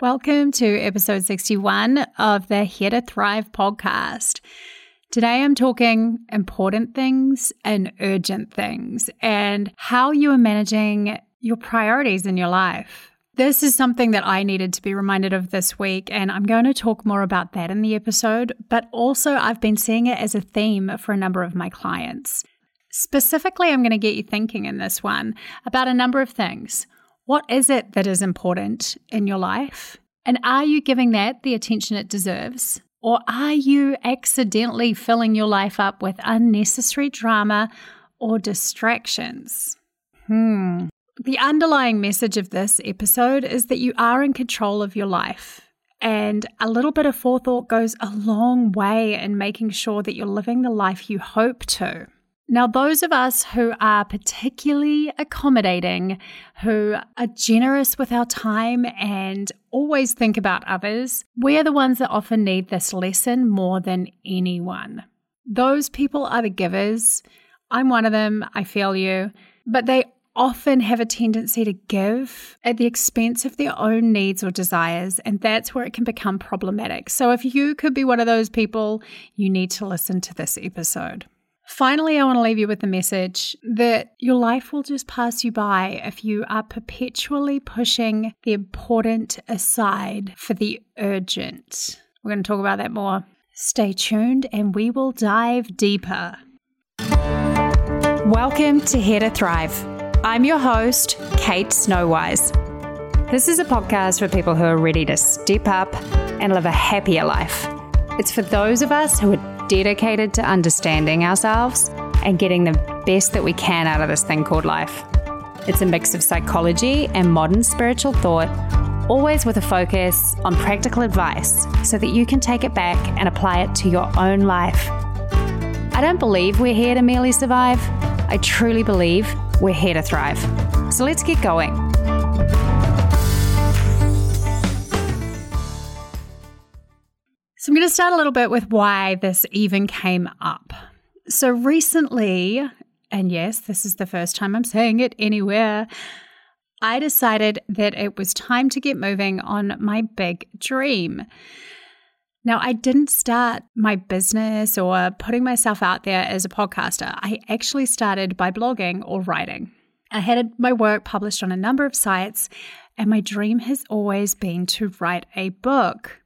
Welcome to episode 61 of the Here to Thrive podcast. Today I'm talking important things and urgent things and how you are managing your priorities in your life. This is something that I needed to be reminded of this week, and I'm going to talk more about that in the episode. But also, I've been seeing it as a theme for a number of my clients. Specifically, I'm going to get you thinking in this one about a number of things. What is it that is important in your life? And are you giving that the attention it deserves? Or are you accidentally filling your life up with unnecessary drama or distractions? Hmm. The underlying message of this episode is that you are in control of your life. And a little bit of forethought goes a long way in making sure that you're living the life you hope to. Now, those of us who are particularly accommodating, who are generous with our time and always think about others, we're the ones that often need this lesson more than anyone. Those people are the givers. I'm one of them. I feel you. But they often have a tendency to give at the expense of their own needs or desires, and that's where it can become problematic. So, if you could be one of those people, you need to listen to this episode. Finally, I want to leave you with the message that your life will just pass you by if you are perpetually pushing the important aside for the urgent. We're going to talk about that more. Stay tuned and we will dive deeper. Welcome to Here to Thrive. I'm your host, Kate Snowise. This is a podcast for people who are ready to step up and live a happier life. It's for those of us who are dedicated to understanding ourselves and getting the best that we can out of this thing called life. It's a mix of psychology and modern spiritual thought, always with a focus on practical advice so that you can take it back and apply it to your own life. I don't believe we're here to merely survive. I truly believe we're here to thrive. So let's get going. So, I'm going to start a little bit with why this even came up. So, recently, and yes, this is the first time I'm saying it anywhere, I decided that it was time to get moving on my big dream. Now, I didn't start my business or putting myself out there as a podcaster. I actually started by blogging or writing. I had my work published on a number of sites, and my dream has always been to write a book.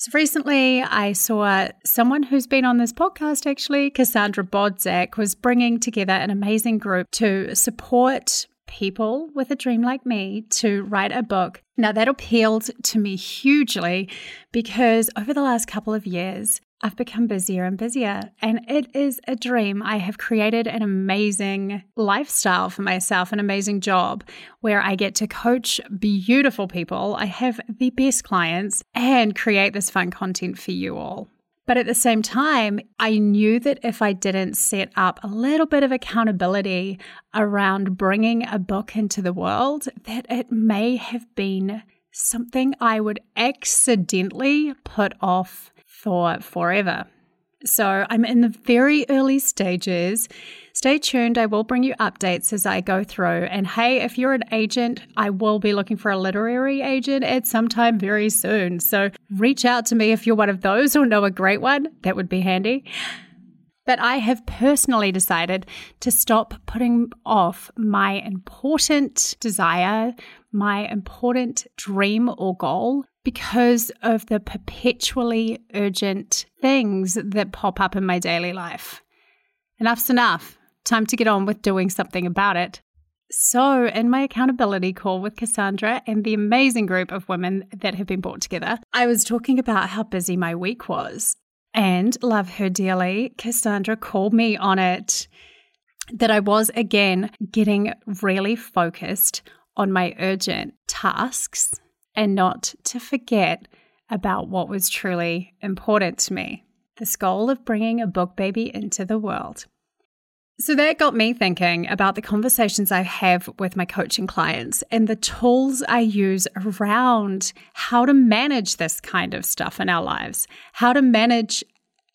So recently, I saw someone who's been on this podcast, actually, Cassandra Bodzak, was bringing together an amazing group to support people with a dream like me to write a book. Now, that appealed to me hugely because over the last couple of years, I've become busier and busier, and it is a dream. I have created an amazing lifestyle for myself, an amazing job where I get to coach beautiful people. I have the best clients and create this fun content for you all. But at the same time, I knew that if I didn't set up a little bit of accountability around bringing a book into the world, that it may have been something I would accidentally put off for forever. So I'm in the very early stages. Stay tuned. I will bring you updates as I go through. And hey, if you're an agent, I will be looking for a literary agent at some time very soon. So reach out to me if you're one of those or know a great one. That would be handy. But I have personally decided to stop putting off my important desire, my important dream or goal because of the perpetually urgent things that pop up in my daily life. Enough's enough. Time to get on with doing something about it. So, in my accountability call with Cassandra and the amazing group of women that have been brought together, I was talking about how busy my week was. And love her dearly, Cassandra called me on it that I was again getting really focused on my urgent tasks and not to forget about what was truly important to me this goal of bringing a book baby into the world. So that got me thinking about the conversations I have with my coaching clients and the tools I use around how to manage this kind of stuff in our lives, how to manage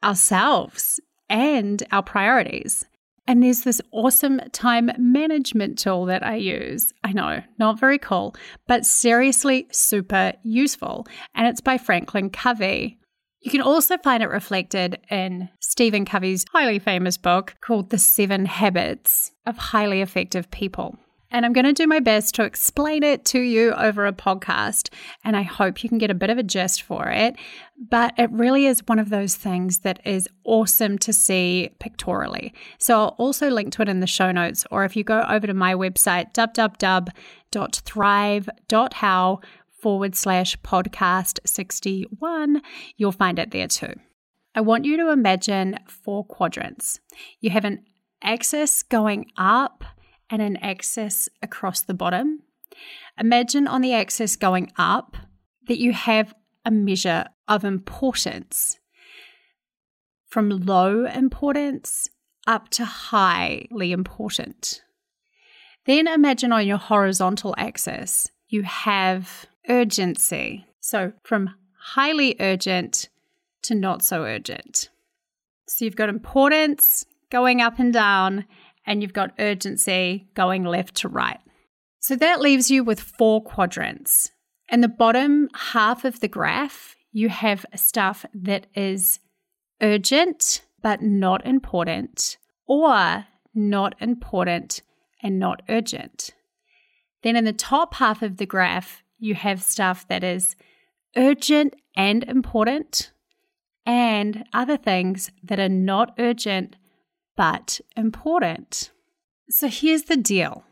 ourselves and our priorities. And there's this awesome time management tool that I use. I know, not very cool, but seriously super useful. And it's by Franklin Covey. You can also find it reflected in Stephen Covey's highly famous book called The Seven Habits of Highly Effective People. And I'm going to do my best to explain it to you over a podcast. And I hope you can get a bit of a gist for it. But it really is one of those things that is awesome to see pictorially. So I'll also link to it in the show notes. Or if you go over to my website, www.thrive.how forward slash podcast 61, you'll find it there too. I want you to imagine four quadrants. You have an axis going up and an axis across the bottom. Imagine on the axis going up that you have a measure of importance from low importance up to highly important. Then imagine on your horizontal axis, you have urgency. So from highly urgent to not so urgent. So you've got importance going up and down, and you've got urgency going left to right. So that leaves you with four quadrants. In the bottom half of the graph, you have stuff that is urgent but not important, or not important and not urgent. Then in the top half of the graph, you have stuff that is urgent and important, and other things that are not urgent but important. So here's the deal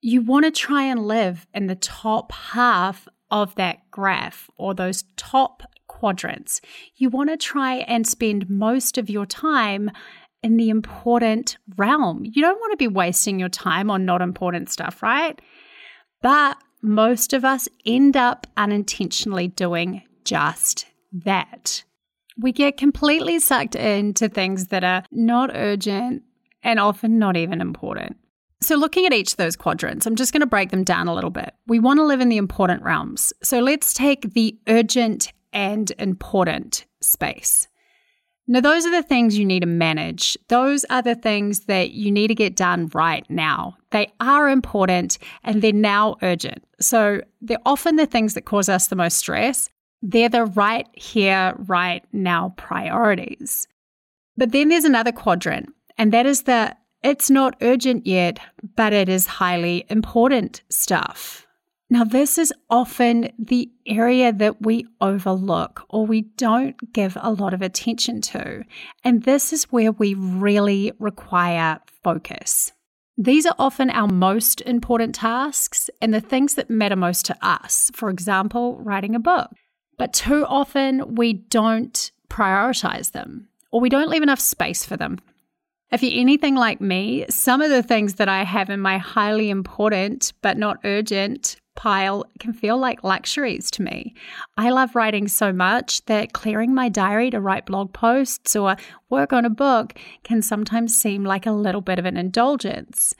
you want to try and live in the top half of that graph or those top quadrants. You want to try and spend most of your time in the important realm. You don't want to be wasting your time on not important stuff, right? But most of us end up unintentionally doing just that we get completely sucked into things that are not urgent and often not even important. So, looking at each of those quadrants, I'm just going to break them down a little bit. We want to live in the important realms. So, let's take the urgent and important space. Now, those are the things you need to manage. Those are the things that you need to get done right now. They are important and they're now urgent. So, they're often the things that cause us the most stress they're the right here, right now priorities. But then there's another quadrant, and that is the it's not urgent yet, but it is highly important stuff. Now, this is often the area that we overlook or we don't give a lot of attention to. And this is where we really require focus. These are often our most important tasks and the things that matter most to us. For example, writing a book. But too often we don't prioritize them or we don't leave enough space for them. If you're anything like me, some of the things that I have in my highly important but not urgent pile can feel like luxuries to me. I love writing so much that clearing my diary to write blog posts or work on a book can sometimes seem like a little bit of an indulgence.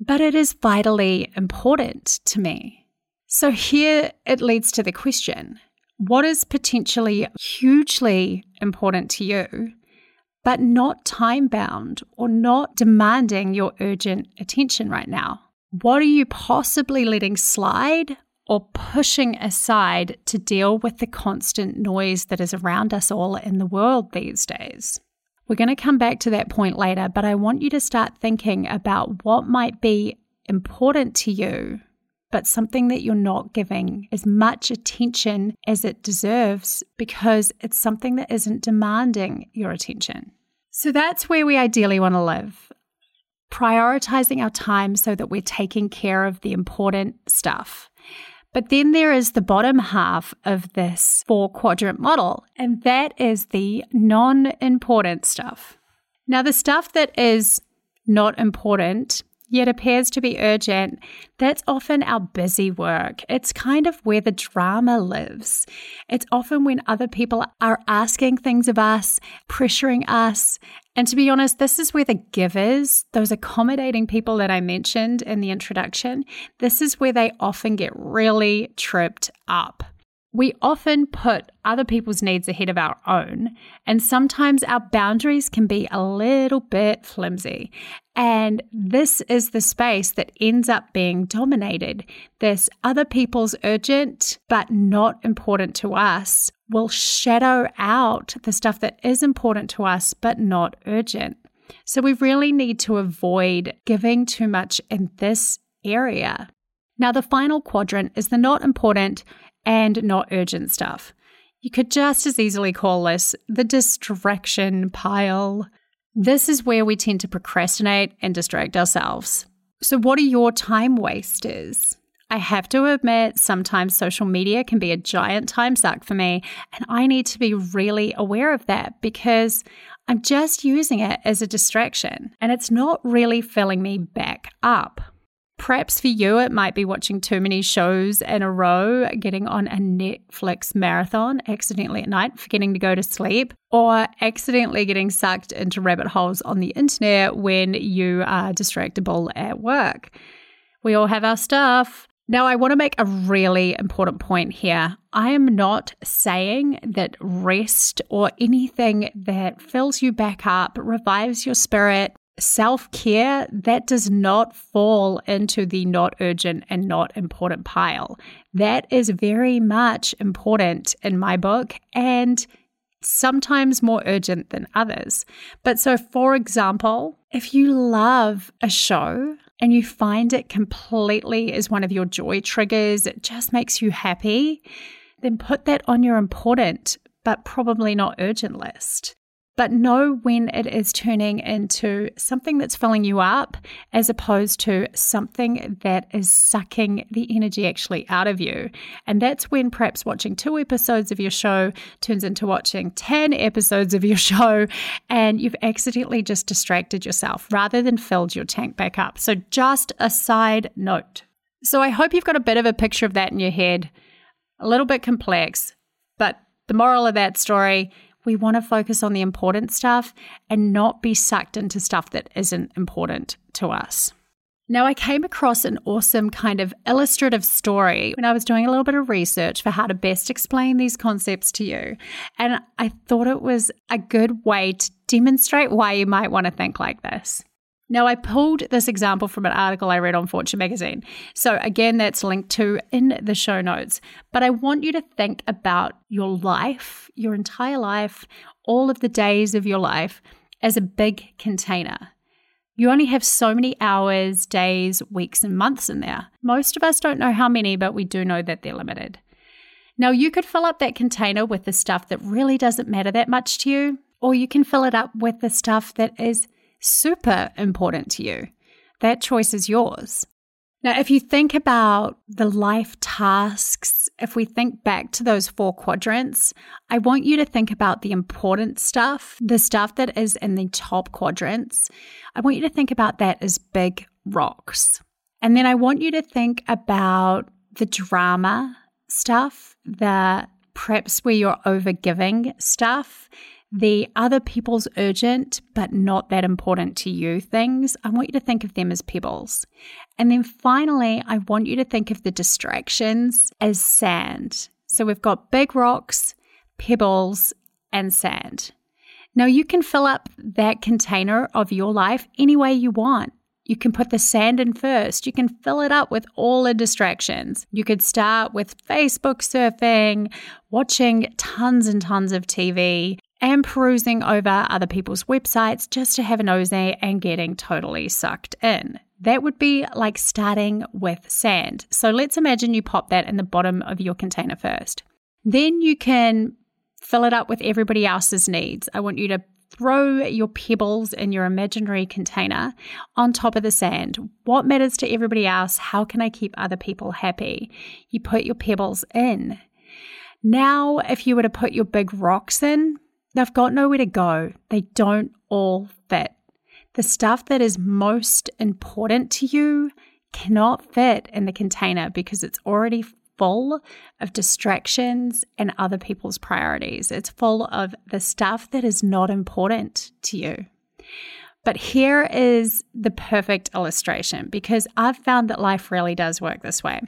But it is vitally important to me. So here it leads to the question what is potentially hugely important to you, but not time bound or not demanding your urgent attention right now? What are you possibly letting slide or pushing aside to deal with the constant noise that is around us all in the world these days? We're going to come back to that point later, but I want you to start thinking about what might be important to you but something that you're not giving as much attention as it deserves because it's something that isn't demanding your attention. So that's where we ideally want to live. Prioritizing our time so that we're taking care of the important stuff. But then there is the bottom half of this four quadrant model, and that is the non important stuff. Now, the stuff that is not important yet appears to be urgent, that's often our busy work. It's kind of where the drama lives. It's often when other people are asking things of us, pressuring us. And to be honest, this is where the givers, those accommodating people that I mentioned in the introduction, this is where they often get really tripped up. We often put other people's needs ahead of our own, and sometimes our boundaries can be a little bit flimsy. And this is the space that ends up being dominated. This other people's urgent but not important to us will shadow out the stuff that is important to us but not urgent. So we really need to avoid giving too much in this area. Now, the final quadrant is the not important and not urgent stuff. You could just as easily call this the distraction pile. This is where we tend to procrastinate and distract ourselves. So, what are your time wasters? I have to admit, sometimes social media can be a giant time suck for me, and I need to be really aware of that because I'm just using it as a distraction and it's not really filling me back up. Perhaps for you, it might be watching too many shows in a row, getting on a Netflix marathon accidentally at night, forgetting to go to sleep, or accidentally getting sucked into rabbit holes on the internet when you are distractible at work. We all have our stuff. Now, I want to make a really important point here. I am not saying that rest or anything that fills you back up, revives your spirit, self care, that does not fall into the not urgent and not important pile. That is very much important in my book and sometimes more urgent than others. But so, for example, if you love a show, and you find it completely is one of your joy triggers, it just makes you happy, then put that on your important but probably not urgent list but know when it is turning into something that's filling you up as opposed to something that is sucking the energy actually out of you. And that's when perhaps watching two episodes of your show turns into watching 10 episodes of your show and you've accidentally just distracted yourself rather than filled your tank back up. So, just a side note. So, I hope you've got a bit of a picture of that in your head. A little bit complex, but the moral of that story we want to focus on the important stuff and not be sucked into stuff that isn't important to us. Now, I came across an awesome kind of illustrative story when I was doing a little bit of research for how to best explain these concepts to you. And I thought it was a good way to demonstrate why you might want to think like this. Now, I pulled this example from an article I read on Fortune magazine. So, again, that's linked to in the show notes. But I want you to think about your life, your entire life, all of the days of your life as a big container. You only have so many hours, days, weeks, and months in there. Most of us don't know how many, but we do know that they're limited. Now, you could fill up that container with the stuff that really doesn't matter that much to you, or you can fill it up with the stuff that is super important to you. That choice is yours. Now, if you think about the life tasks, if we think back to those four quadrants, I want you to think about the important stuff, the stuff that is in the top quadrants. I want you to think about that as big rocks. And then I want you to think about the drama stuff, the perhaps where you're overgiving stuff, the other people's urgent but not that important to you things, I want you to think of them as pebbles. And then finally, I want you to think of the distractions as sand. So we've got big rocks, pebbles, and sand. Now you can fill up that container of your life any way you want. You can put the sand in first. You can fill it up with all the distractions. You could start with Facebook surfing, watching tons and tons of TV, and perusing over other people's websites just to have a nosy and getting totally sucked in. That would be like starting with sand. So let's imagine you pop that in the bottom of your container first. Then you can fill it up with everybody else's needs. I want you to throw your pebbles in your imaginary container on top of the sand. What matters to everybody else? How can I keep other people happy? You put your pebbles in. Now, if you were to put your big rocks in, They've got nowhere to go. They don't all fit. The stuff that is most important to you cannot fit in the container because it's already full of distractions and other people's priorities. It's full of the stuff that is not important to you. But here is the perfect illustration because I've found that life really does work this way.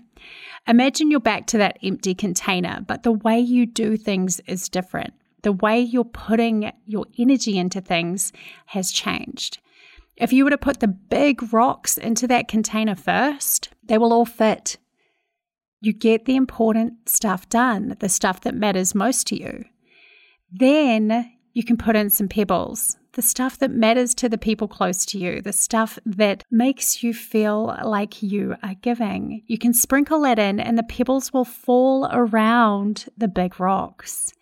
Imagine you're back to that empty container, but the way you do things is different. The way you're putting your energy into things has changed. If you were to put the big rocks into that container first, they will all fit. You get the important stuff done, the stuff that matters most to you. Then you can put in some pebbles, the stuff that matters to the people close to you, the stuff that makes you feel like you are giving. You can sprinkle that in, and the pebbles will fall around the big rocks.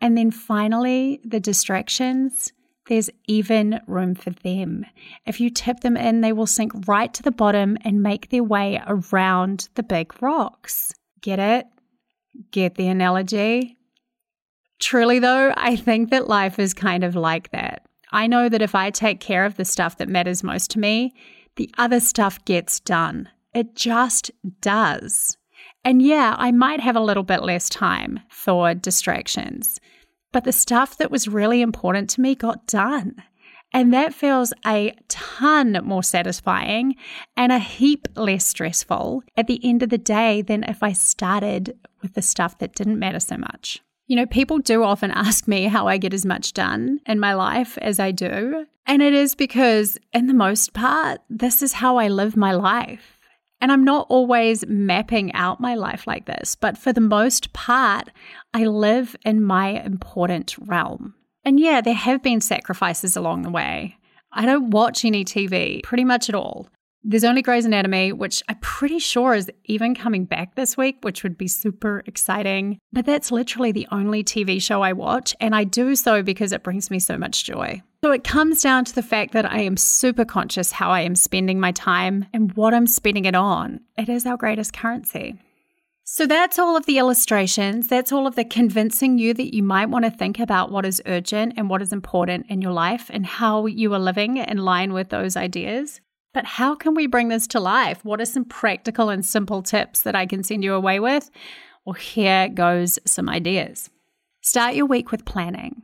And then finally, the distractions. There's even room for them. If you tip them in, they will sink right to the bottom and make their way around the big rocks. Get it? Get the analogy? Truly, though, I think that life is kind of like that. I know that if I take care of the stuff that matters most to me, the other stuff gets done. It just does. And yeah, I might have a little bit less time for distractions, but the stuff that was really important to me got done. And that feels a ton more satisfying and a heap less stressful at the end of the day than if I started with the stuff that didn't matter so much. You know, people do often ask me how I get as much done in my life as I do. And it is because, in the most part, this is how I live my life. And I'm not always mapping out my life like this, but for the most part, I live in my important realm. And yeah, there have been sacrifices along the way. I don't watch any TV pretty much at all. There's only Grey's Anatomy, which I'm pretty sure is even coming back this week, which would be super exciting. But that's literally the only TV show I watch, and I do so because it brings me so much joy. So it comes down to the fact that I am super conscious how I am spending my time and what I'm spending it on. It is our greatest currency. So that's all of the illustrations. That's all of the convincing you that you might want to think about what is urgent and what is important in your life and how you are living in line with those ideas. But how can we bring this to life? What are some practical and simple tips that I can send you away with? Well, here goes some ideas. Start your week with planning.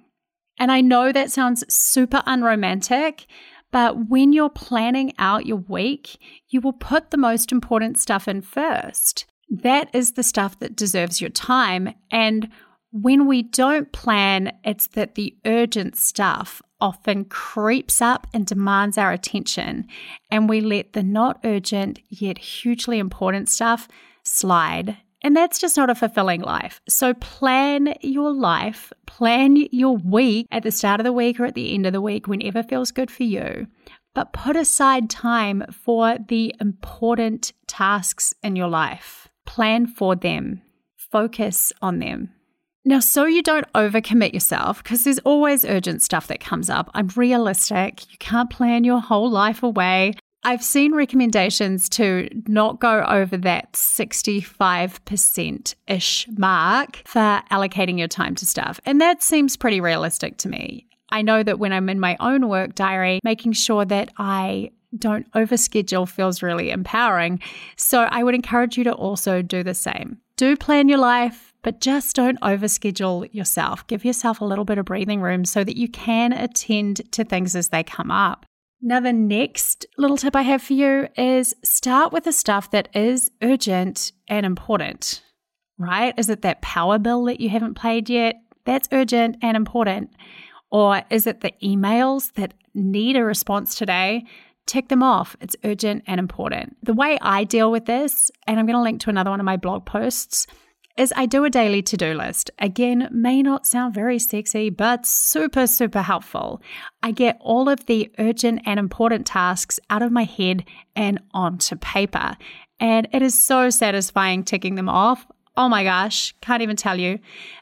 And I know that sounds super unromantic, but when you're planning out your week, you will put the most important stuff in first. That is the stuff that deserves your time. And when we don't plan, it's that the urgent stuff often creeps up and demands our attention, and we let the not urgent yet hugely important stuff slide. And that's just not a fulfilling life. So plan your life, plan your week at the start of the week or at the end of the week, whenever feels good for you. But put aside time for the important tasks in your life. Plan for them, focus on them. Now, so you don't overcommit yourself, because there's always urgent stuff that comes up. I'm realistic. You can't plan your whole life away. I've seen recommendations to not go over that 65% ish mark for allocating your time to stuff. And that seems pretty realistic to me. I know that when I'm in my own work diary, making sure that I don't overschedule feels really empowering. So I would encourage you to also do the same. Do plan your life, but just don't overschedule yourself. Give yourself a little bit of breathing room so that you can attend to things as they come up. Now, the next little tip I have for you is start with the stuff that is urgent and important, right? Is it that power bill that you haven't paid yet? That's urgent and important. Or is it the emails that need a response today? Tick them off. It's urgent and important. The way I deal with this, and I'm going to link to another one of my blog posts, is I do a daily to do list. Again, may not sound very sexy, but super, super helpful. I get all of the urgent and important tasks out of my head and onto paper. And it is so satisfying ticking them off. Oh my gosh, can't even tell you.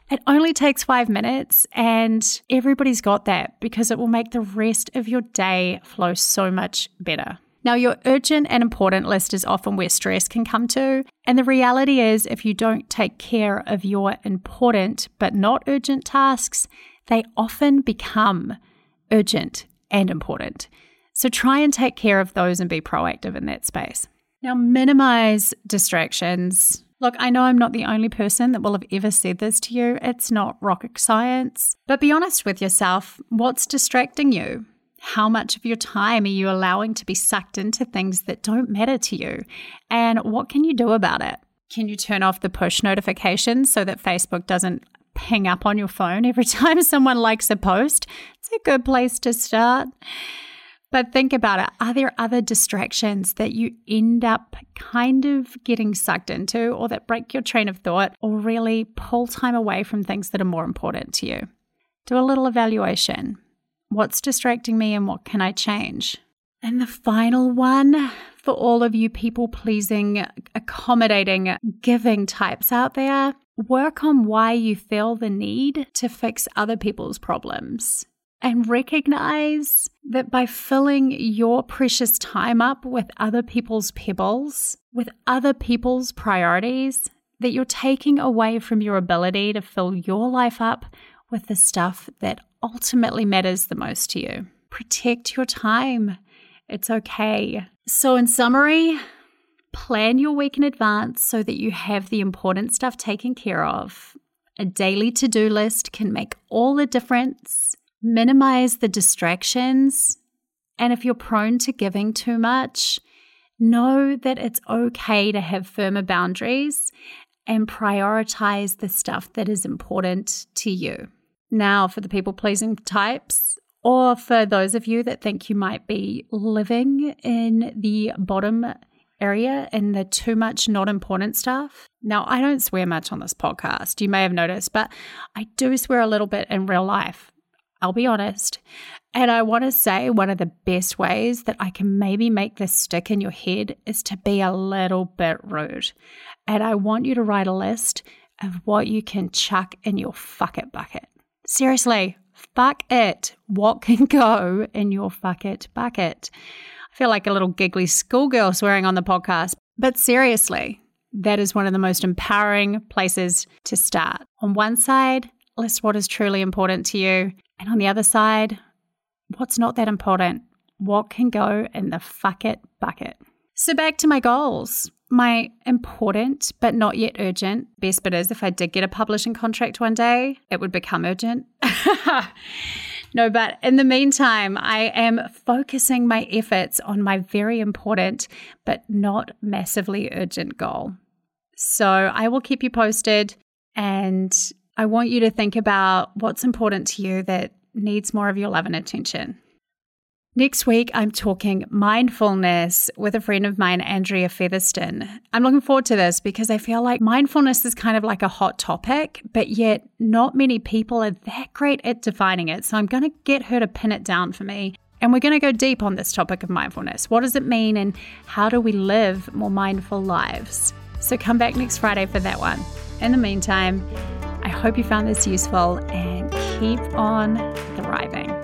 It only takes five minutes, and everybody's got that because it will make the rest of your day flow so much better. Now, your urgent and important list is often where stress can come to. And the reality is, if you don't take care of your important but not urgent tasks, they often become urgent and important. So try and take care of those and be proactive in that space. Now, minimize distractions. Look, I know I'm not the only person that will have ever said this to you. It's not rocket science. But be honest with yourself. What's distracting you? How much of your time are you allowing to be sucked into things that don't matter to you? And what can you do about it? Can you turn off the push notifications so that Facebook doesn't ping up on your phone every time someone likes a post? It's a good place to start. But think about it. Are there other distractions that you end up kind of getting sucked into or that break your train of thought or really pull time away from things that are more important to you? Do a little evaluation. What's distracting me and what can I change? And the final one for all of you people pleasing, accommodating, giving types out there, work on why you feel the need to fix other people's problems and recognize that by filling your precious time up with other people's pebbles, with other people's priorities, that you're taking away from your ability to fill your life up with the stuff that ultimately matters the most to you. Protect your time. It's okay. So, in summary, plan your week in advance so that you have the important stuff taken care of. A daily to do list can make all the difference minimize the distractions. And if you're prone to giving too much, know that it's okay to have firmer boundaries and prioritize the stuff that is important to you. Now, for the people pleasing types, or for those of you that think you might be living in the bottom area in the too much not important stuff. Now, I don't swear much on this podcast, you may have noticed, but I do swear a little bit in real life. I'll be honest. And I want to say one of the best ways that I can maybe make this stick in your head is to be a little bit rude. And I want you to write a list of what you can chuck in your fuck it bucket. Seriously, fuck it. What can go in your fuck it bucket? I feel like a little giggly schoolgirl swearing on the podcast, but seriously, that is one of the most empowering places to start. On one side, list what is truly important to you. And on the other side, what's not that important? What can go in the fuck it bucket? So, back to my goals. My important but not yet urgent best bit is if I did get a publishing contract one day, it would become urgent. no, but in the meantime, I am focusing my efforts on my very important but not massively urgent goal. So, I will keep you posted and I want you to think about what's important to you that needs more of your love and attention. Next week, I'm talking mindfulness with a friend of mine, Andrea Featherston. I'm looking forward to this because I feel like mindfulness is kind of like a hot topic, but yet not many people are that great at defining it. So I'm going to get her to pin it down for me. And we're going to go deep on this topic of mindfulness. What does it mean, and how do we live more mindful lives? So come back next Friday for that one. In the meantime, I hope you found this useful and keep on thriving.